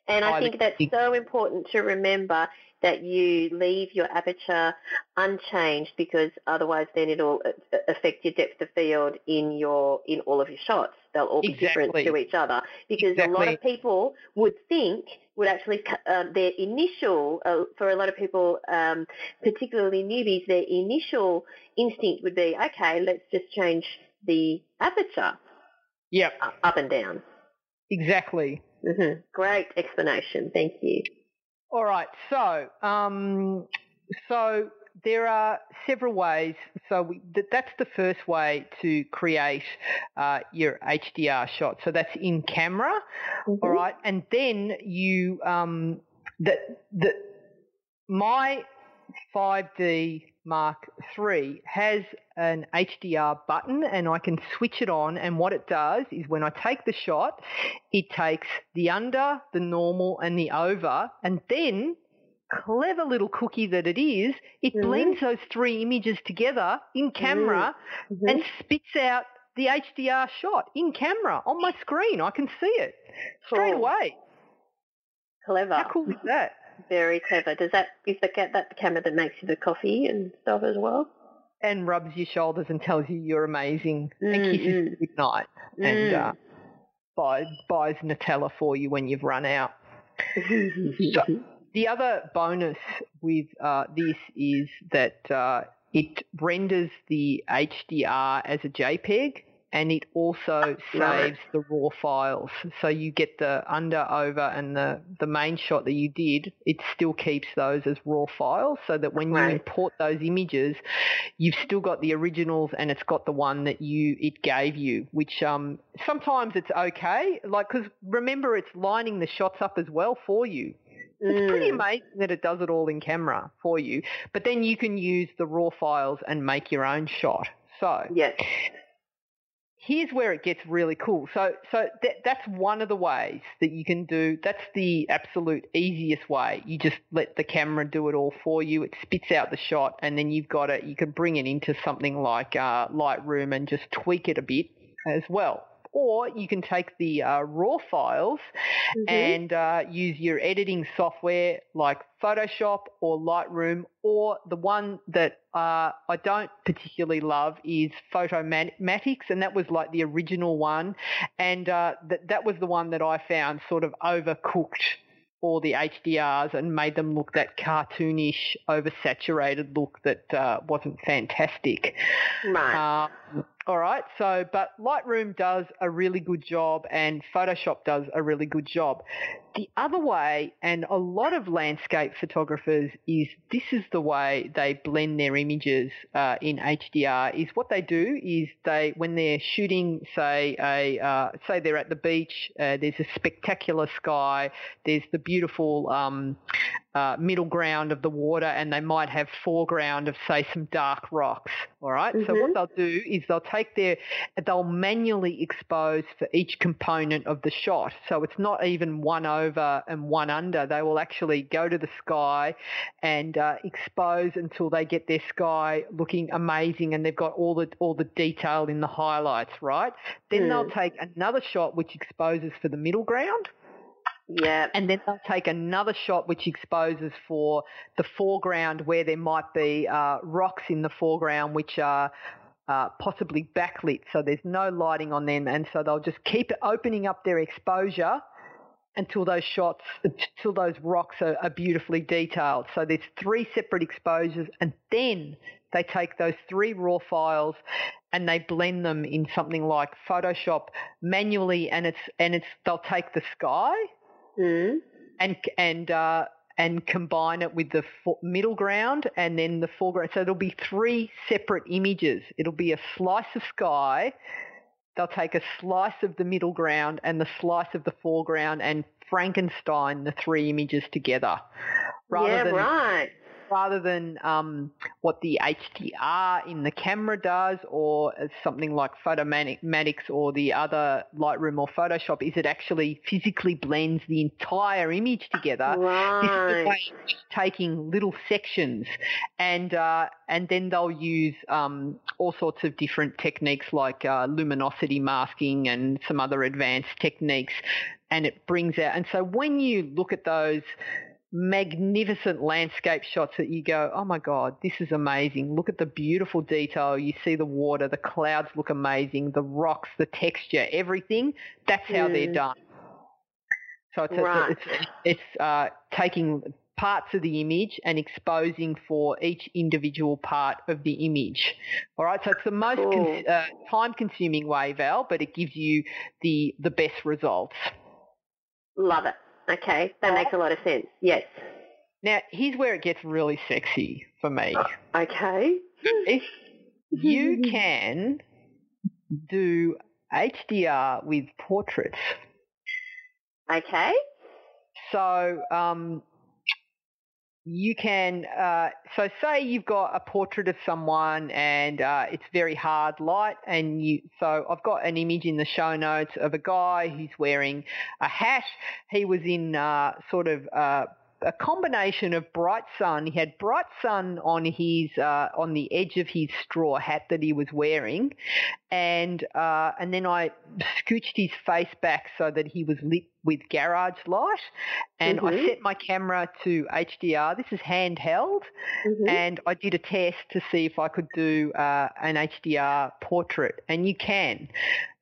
And I think that's so important to remember that you leave your aperture unchanged because otherwise then it'll uh, affect your depth of field in your in all of your shots. They'll all be exactly. different to each other because exactly. a lot of people would think would actually um, their initial uh, for a lot of people, um, particularly newbies, their initial instinct would be okay, let's just change the aperture. Yep. Up and down. Exactly. Mm-hmm. Great explanation. Thank you. All right. So, um, so there are several ways. So we, th- that's the first way to create uh, your HDR shot. So that's in camera. Mm-hmm. All right, and then you um, the the my 5D Mark III has an HDR button and I can switch it on and what it does is when I take the shot, it takes the under, the normal and the over and then clever little cookie that it is, it mm-hmm. blends those three images together in camera mm-hmm. and spits out the HDR shot in camera on my screen. I can see it straight away. Clever. How cool is that? Very clever. Does that is the that the camera that makes you the coffee and stuff as well? And rubs your shoulders and tells you you're amazing mm, and kisses mm. you goodnight mm. and uh, buys buys Nutella for you when you've run out. so, the other bonus with uh, this is that uh, it renders the HDR as a JPEG and it also saves the raw files. So you get the under, over, and the, the main shot that you did, it still keeps those as raw files so that when right. you import those images, you've still got the originals and it's got the one that you it gave you, which um, sometimes it's okay. Like, because remember, it's lining the shots up as well for you. It's pretty mm. amazing that it does it all in camera for you. But then you can use the raw files and make your own shot. So yes here's where it gets really cool. So, so that's one of the ways that you can do. That's the absolute easiest way. You just let the camera do it all for you. It spits out the shot, and then you've got it. You can bring it into something like uh, Lightroom and just tweak it a bit as well or you can take the uh, raw files mm-hmm. and uh, use your editing software like Photoshop or Lightroom, or the one that uh, I don't particularly love is Photomatix, and that was like the original one, and uh, that that was the one that I found sort of overcooked all the HDRs and made them look that cartoonish, oversaturated look that uh, wasn't fantastic. Right. Um, all right. So, but Lightroom does a really good job and Photoshop does a really good job. The other way, and a lot of landscape photographers is this is the way they blend their images uh, in HDR. Is what they do is they when they're shooting, say a uh, say they're at the beach, uh, there's a spectacular sky, there's the beautiful um, uh, middle ground of the water and they might have foreground of say some dark rocks all right? Mm-hmm. so what they'll do is they'll take their they'll manually expose for each component of the shot so it's not even one over and one under they will actually go to the sky and uh, expose until they get their sky looking amazing and they've got all the all the detail in the highlights right then Mm. they'll take another shot which exposes for the middle ground Yeah. and then they'll take another shot which exposes for the foreground where there might be uh, rocks in the foreground which are uh, possibly backlit, so there's no lighting on them, and so they'll just keep opening up their exposure until those shots, until those rocks are, are beautifully detailed. So there's three separate exposures, and then they take those three raw files and they blend them in something like Photoshop manually, and it's and it's they'll take the sky Mm. and and uh, and combine it with the fo- middle ground and then the foreground. So it'll be three separate images. It'll be a slice of sky. They'll take a slice of the middle ground and the slice of the foreground and Frankenstein the three images together. Rather yeah, than right. Rather than um, what the HDR in the camera does, or something like Photomatix or the other Lightroom or Photoshop, is it actually physically blends the entire image together. This is taking little sections, and uh, and then they'll use um, all sorts of different techniques like uh, luminosity masking and some other advanced techniques, and it brings out. And so when you look at those magnificent landscape shots that you go, oh my God, this is amazing. Look at the beautiful detail. You see the water, the clouds look amazing, the rocks, the texture, everything. That's how they're Mm. done. So it's, Right. it's, it's uh, taking parts of the image and exposing for each individual part of the image. All right, so it's the most Cool. cons- uh, time-consuming way, Val, but it gives you the the best results. Love it. Okay, that makes a lot of sense. Yes. Now, here's where it gets really sexy for me. Okay. If you can do HDR with portraits, Okay. so um, you can, uh, so say you've got a portrait of someone and uh, it's very hard light, and you, so I've got an image in the show notes of a guy who's wearing a hat. He was in uh, sort of uh, a combination of bright sun. He had bright sun on his uh, on the edge of his straw hat that he was wearing, and uh, and then I scooched his face back so that he was lit with garage light, and I Mhm. set my camera to HDR. This is handheld, Mhm. and I did a test to see if I could do uh, an HDR portrait, and you can.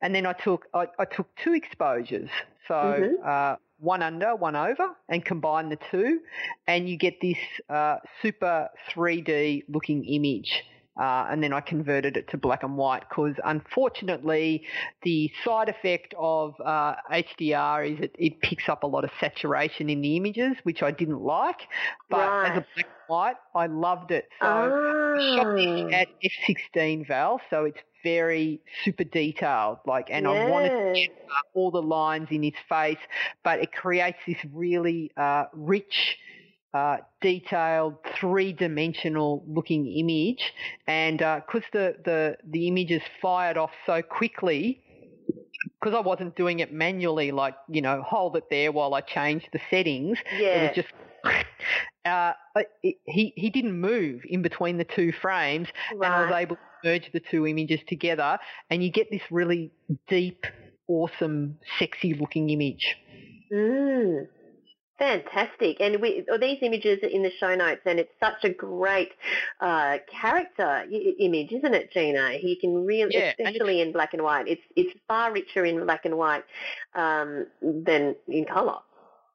And then I took I, I took two exposures, so Mhm. uh, one under, one over, and combine the two, and you get this uh, super 3D looking image. Uh, and then I converted it to black and white because unfortunately the side effect of uh, HDR is it, it picks up a lot of saturation in the images, which I didn't like. But as a black and white, I loved it. So I shot this Ah. at f16 Val, so it's very super detailed. Like, and I wanted to Yeah. get uh, all the lines in his face, but it creates this really uh, rich. Uh, detailed three-dimensional looking image, and because the, the the image is fired off so quickly, because I wasn't doing it manually, like you know, hold it there while I changed the settings. yeah. It was just. Uh, it, he he didn't move in between the two frames, and I was able to merge the two images together, and you get this really deep, awesome, sexy-looking image. Mm. Fantastic. And we, all these images are in the show notes, and it's such a great uh, character image, isn't it, Gina? You can really, Yeah, especially in black and white, it's it's far richer in black and white um, than in colour.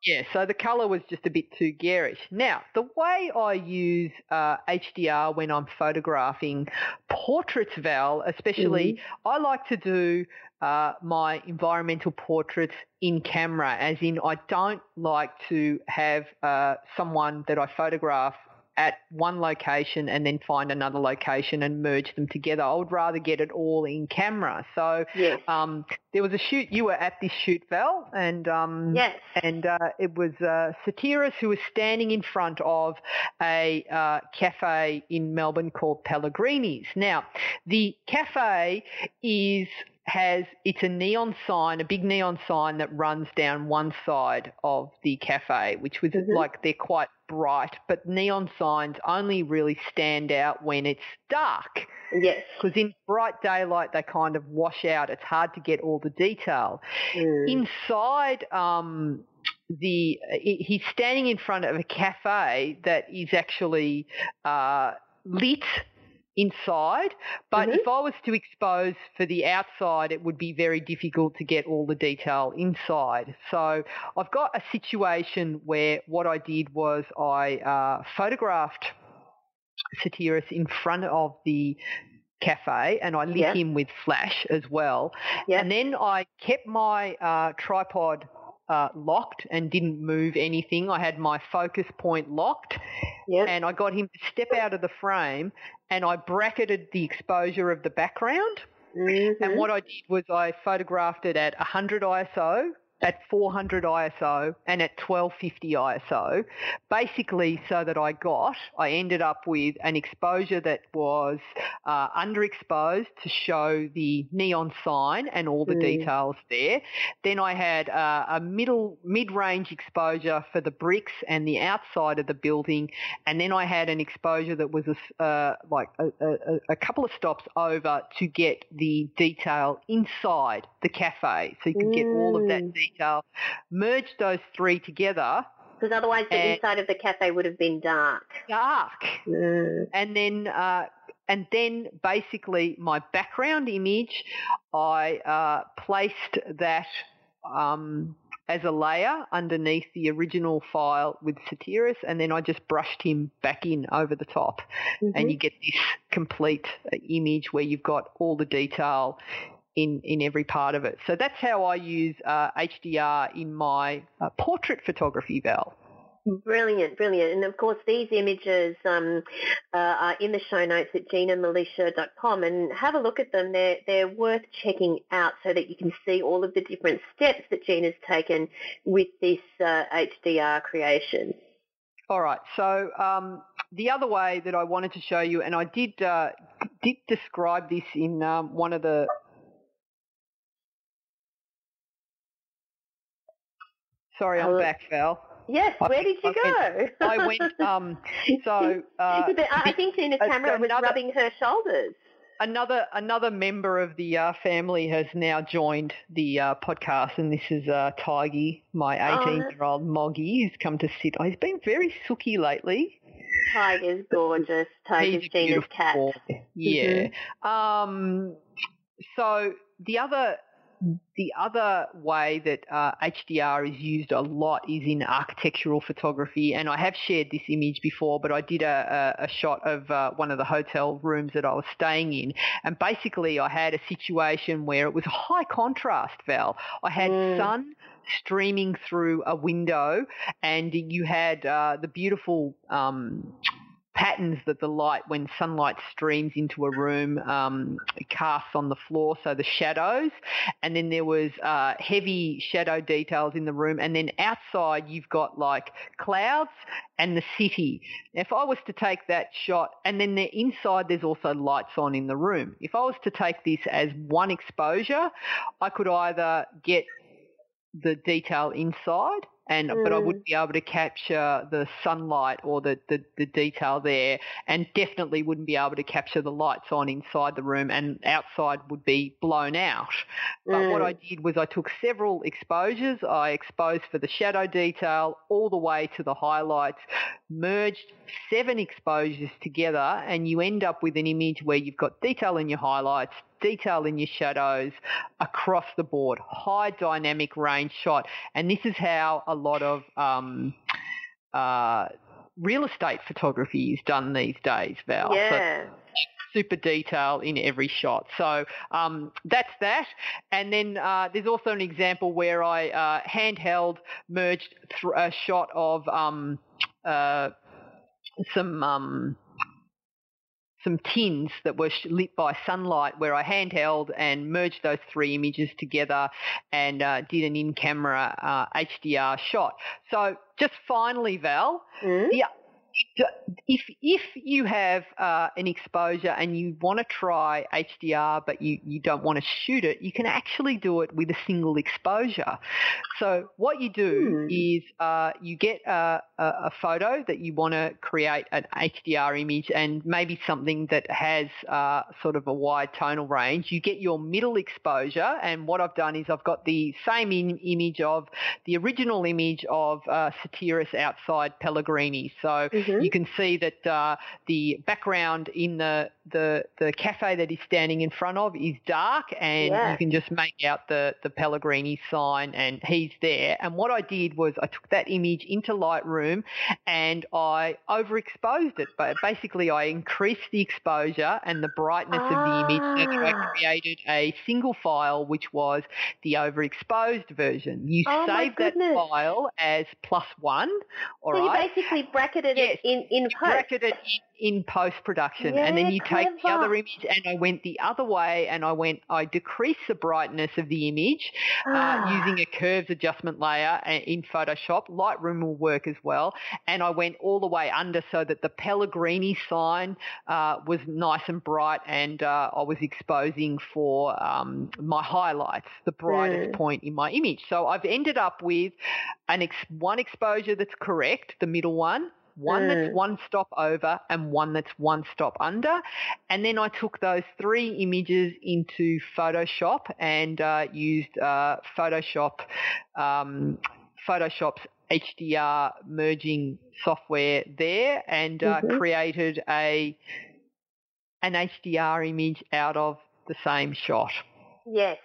Yeah, so the colour was just a bit too garish. Now, the way I use uh, HDR when I'm photographing portraits, Val, especially, I like to do uh, my environmental portraits in camera, as in I don't like to have uh, someone that I photograph at one location and then find another location and merge them together. I would rather get it all in camera. So Yes. um, there was a shoot. You were at this shoot, Val, and um, Yes. and uh, it was uh, Satiris who was standing in front of a uh, cafe in Melbourne called Pellegrini's. Now, the cafe is has it's a neon sign, a big neon sign that runs down one side of the cafe, which was Mhm. like they're quite bright, but neon signs only really stand out when it's dark Yes. because in bright daylight they kind of wash out. It's hard to get all the detail. Mm. Inside, um, the he's standing in front of a cafe that is actually uh, lit inside. But Mhm. if I was to expose for the outside, it would be very difficult to get all the detail inside. So I've got a situation where what I did was I uh, photographed Satiris in front of the cafe and I lit Yeah. him with flash as well. Yeah. And then I kept my uh, tripod uh, locked and didn't move anything. I had my focus point locked Yep. and I got him to step out of the frame and I bracketed the exposure of the background. Mhm. And what I did was I photographed it at 100 ISO, at 400 ISO, and at 1250 ISO, basically so that I got, I ended up with an exposure that was uh, underexposed to show the neon sign and all the Mm. details there. Then I had uh, a middle mid-range exposure for the bricks and the outside of the building, and then I had an exposure that was a uh, like a, a, a couple of stops over to get the detail inside the cafe, so you could get all of that Mm. Detail. Merged those three together, Because otherwise the inside of the cafe would have been dark. dark, Mm. and then uh, and then basically my background image, I uh, placed that um, as a layer underneath the original file with Satiris, and then I just brushed him back in over the top, Mhm. and you get this complete uh, image where you've got all the detail. In, in every part of it. So that's how I use uh, HDR in my uh, portrait photography, Val. Brilliant, brilliant. And of course, these images um, uh, are in the show notes at ginamilicia.com and have a look at them. They're, they're worth checking out so that you can see all of the different steps that Gina's taken with this uh, HDR creation. All right. So um, the other way that I wanted to show you, and I did uh, did describe this in um, one of the. Sorry, I'm Oh. back, Val. Yes, I- where did you I go? I went. Um, so uh, I think Tina Cameron camera was rubbing her shoulders. another another member of the uh, family has now joined the uh, podcast, and this is uh, Tiggy, my Oh, 18 year old Moggy, who's come to sit. He's been very sooky lately. Tiger's gorgeous. Tiger's Tina's a Gina's beautiful cat. boy. Yeah. Um, so the other the other way that uh, HDR is used a lot is in architectural photography, and I have shared this image before, but I did a, a, a shot of uh, one of the hotel rooms that I was staying in, and basically I had a situation where it was high contrast, Val. I had Mm. sun streaming through a window, and you had uh, the beautiful um, patterns that the light, when sunlight streams into a room, um, casts on the floor, so the shadows. And then there was uh, heavy shadow details in the room. And then outside, you've got like clouds and the city. If I was to take that shot, and then the inside, there's also lights on in the room. If I was to take this as one exposure, I could either get the detail inside and but I Mm. wouldn't be able to capture the sunlight or the, the, the detail there and definitely wouldn't be able to capture the lights on inside the room and outside would be blown out. But what Mm. I did was I took several exposures. I exposed for the shadow detail all the way to the highlights, merged seven exposures together and you end up with an image where you've got detail in your highlights, detail in your shadows across the board, high dynamic range shot. And this is how a lot of um, uh, real estate photography is done these days, Val. So Yeah. super detail in every shot. So um, that's that. And then uh, there's also an example where I uh, handheld merged th- a shot of um, uh, some um, some tins that were lit by sunlight where I handheld and merged those three images together and uh, did an in-camera uh, HDR shot. So just finally, Val, Mm. the if if you have uh, an exposure and you want to try HDR but you, you don't want to shoot it, you can actually do it with a single exposure. So what you do Hmm. is uh, you get a, a, photo that you want to create an HDR image and maybe something that has uh, sort of a wide tonal range. You get your middle exposure and what I've done is I've got the same in, image of the original image of uh, Satiris outside Pellegrini. So Mhm. you can see that uh, the background in the, the the cafe that he's standing in front of is dark, and Yeah. you can just make out the the Pellegrini sign, and he's there. And what I did was I took that image into Lightroom, and I overexposed it. But basically, I increased the exposure and the brightness of the image, and I Ah. created a single file, which was the overexposed version. You Oh save that file as plus one. All so right. you basically bracketed it in, in post. bracketed in, in post production, and then Yeah, you take the other image, and I went the other way, and I went I decreased the brightness of the image uh, Ah. using a curves adjustment layer uh, in Photoshop. Lightroom will work as well, and I went all the way under so that the Pellegrini sign uh, was nice and bright, and uh, I was exposing for um, my highlights, the brightest Mm. point in my image. So I've ended up with an ex- one exposure that's correct, the middle one, one that's Mm. one stop over and one that's one stop under. And then I took those three images into Photoshop and uh, used uh, Photoshop, um, Photoshop's HDR merging software there and uh, Mhm. created a an HDR image out of the same shot. Yes.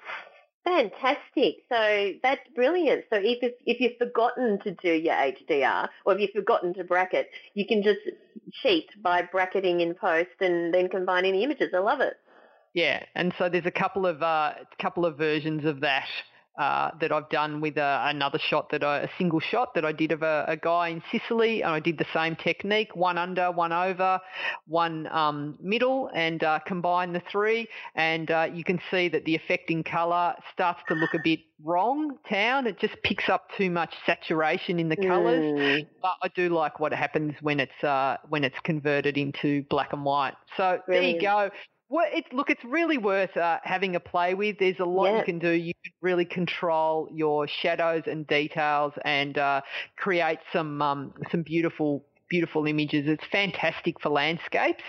Fantastic. So that's brilliant. So if if you've forgotten to do your HDR or if you've forgotten to bracket, you can just cheat by bracketing in post and then combining the images. I love it. Yeah, and so there's a couple of uh, couple of versions of that uh, that I've done with uh, another shot that I, a single shot that I did of a, a guy in Sicily, and I did the same technique: one under, one over, one um, middle, and uh, combine the three. And uh, you can see that the affecting colour starts to look a bit wrong. Town, it just picks up too much saturation in the colours Mm. but I do like what happens when it's uh, when it's converted into black and white. So there you go. Well, it's look, it's really worth uh, having a play with. There's a lot Yeah. you can do. You can really control your shadows and details, and uh, create some um, some beautiful beautiful images. It's fantastic for landscapes,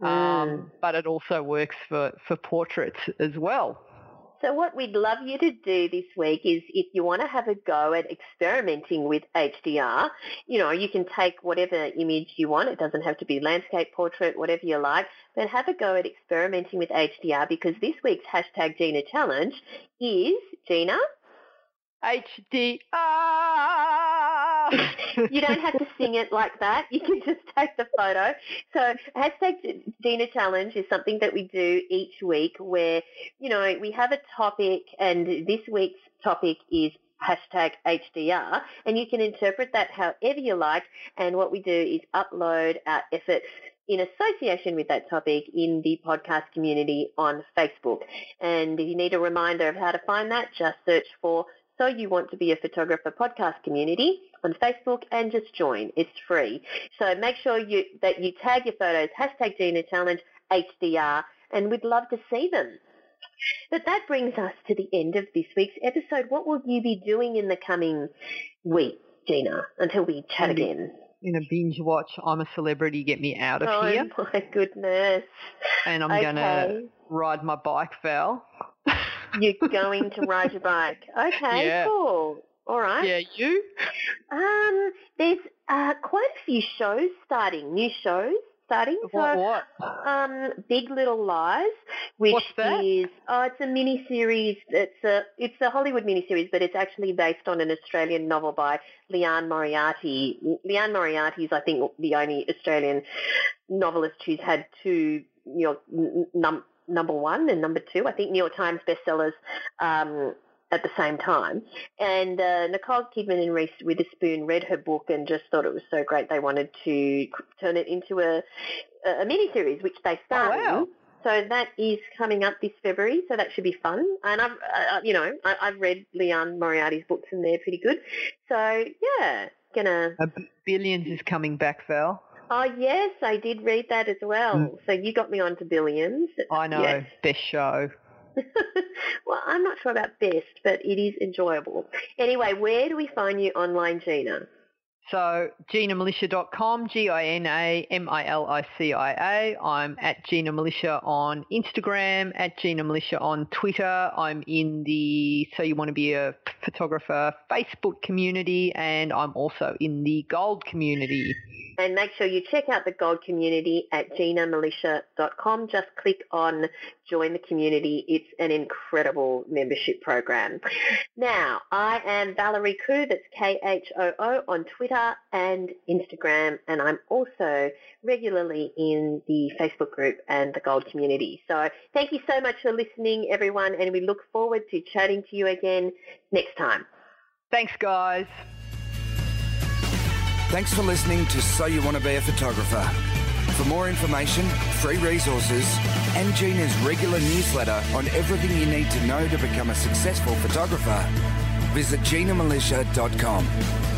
Mm. um, but it also works for for portraits as well. So what we'd love you to do this week is if you want to have a go at experimenting with HDR, you know, you can take whatever image you want. It doesn't have to be landscape, portrait, whatever you like, but have a go at experimenting with HDR because this week's hashtag Gina Challenge is, Gina, HDR. you don't have to sing it like that. You can just take the photo. So hashtag Gina Challenge is something that we do each week where, you know, we have a topic and this week's topic is hashtag HDR and you can interpret that however you like and what we do is upload our efforts in association with that topic in the podcast community on Facebook. And if you need a reminder of how to find that, just search for So You Want to Be a Photographer podcast community on Facebook and just join. It's free. So make sure you that you tag your photos, hashtag Gina Challenge HDR, and we'd love to see them. But that brings us to the end of this week's episode. What will you be doing in the coming week, Gina, until we chat Maybe- again? in a binge watch, I'm a celebrity, get me out of oh here, Oh my goodness. and I'm okay. gonna ride my bike, Val. You're going to ride your bike. Okay, Yeah. cool. All right. yeah, you? Um, there's uh, quite a few shows starting, new shows starting. What? So, What? um, Big Little Lies, which What's that? is oh, it's a mini series. It's a it's a Hollywood mini series, but it's actually based on an Australian novel by Liane Moriarty. Liane Moriarty is, I think, the only Australian novelist who's had two York n- num, number one and number two. I think New York Times bestsellers. Um, at the same time. And uh, Nicole Kidman and Reese Witherspoon read her book and just thought it was so great they wanted to turn it into a, a mini series, which they started. Oh, wow. So that is coming up this February, so that should be fun. And I've, uh, you know, I, I've read Liane Moriarty's books and they're pretty good. So yeah, gonna. Billions is coming back, Val. Oh yes, I did read that as well. Mm. So you got me onto Billions. I know, Yes. best show. well, I'm not sure about best, but it is enjoyable. Anyway, where do we find you online, Gina? So GinaMilicia.com, G-I-N-A-M-I-L-I-C-I-A. I'm at Gina Milicia on Instagram, at Gina Milicia on Twitter. I'm in the So You Want to Be a Photographer Facebook community, and I'm also in the Gold community. And make sure you check out the Gold community at ginamilicia.com. Just click on join the community. It's an incredible membership program. Now, I am Valerie Khoo, that's K-H-O-O on Twitter and Instagram, and I'm also regularly in the Facebook group and the Gold community. So thank you so much for listening, everyone, and we look forward to chatting to you again next time. Thanks, guys. Thanks for listening to So You Want to Be a Photographer. For more information, free resources, and Gina's regular newsletter on everything you need to know to become a successful photographer, visit ginamilicia.com.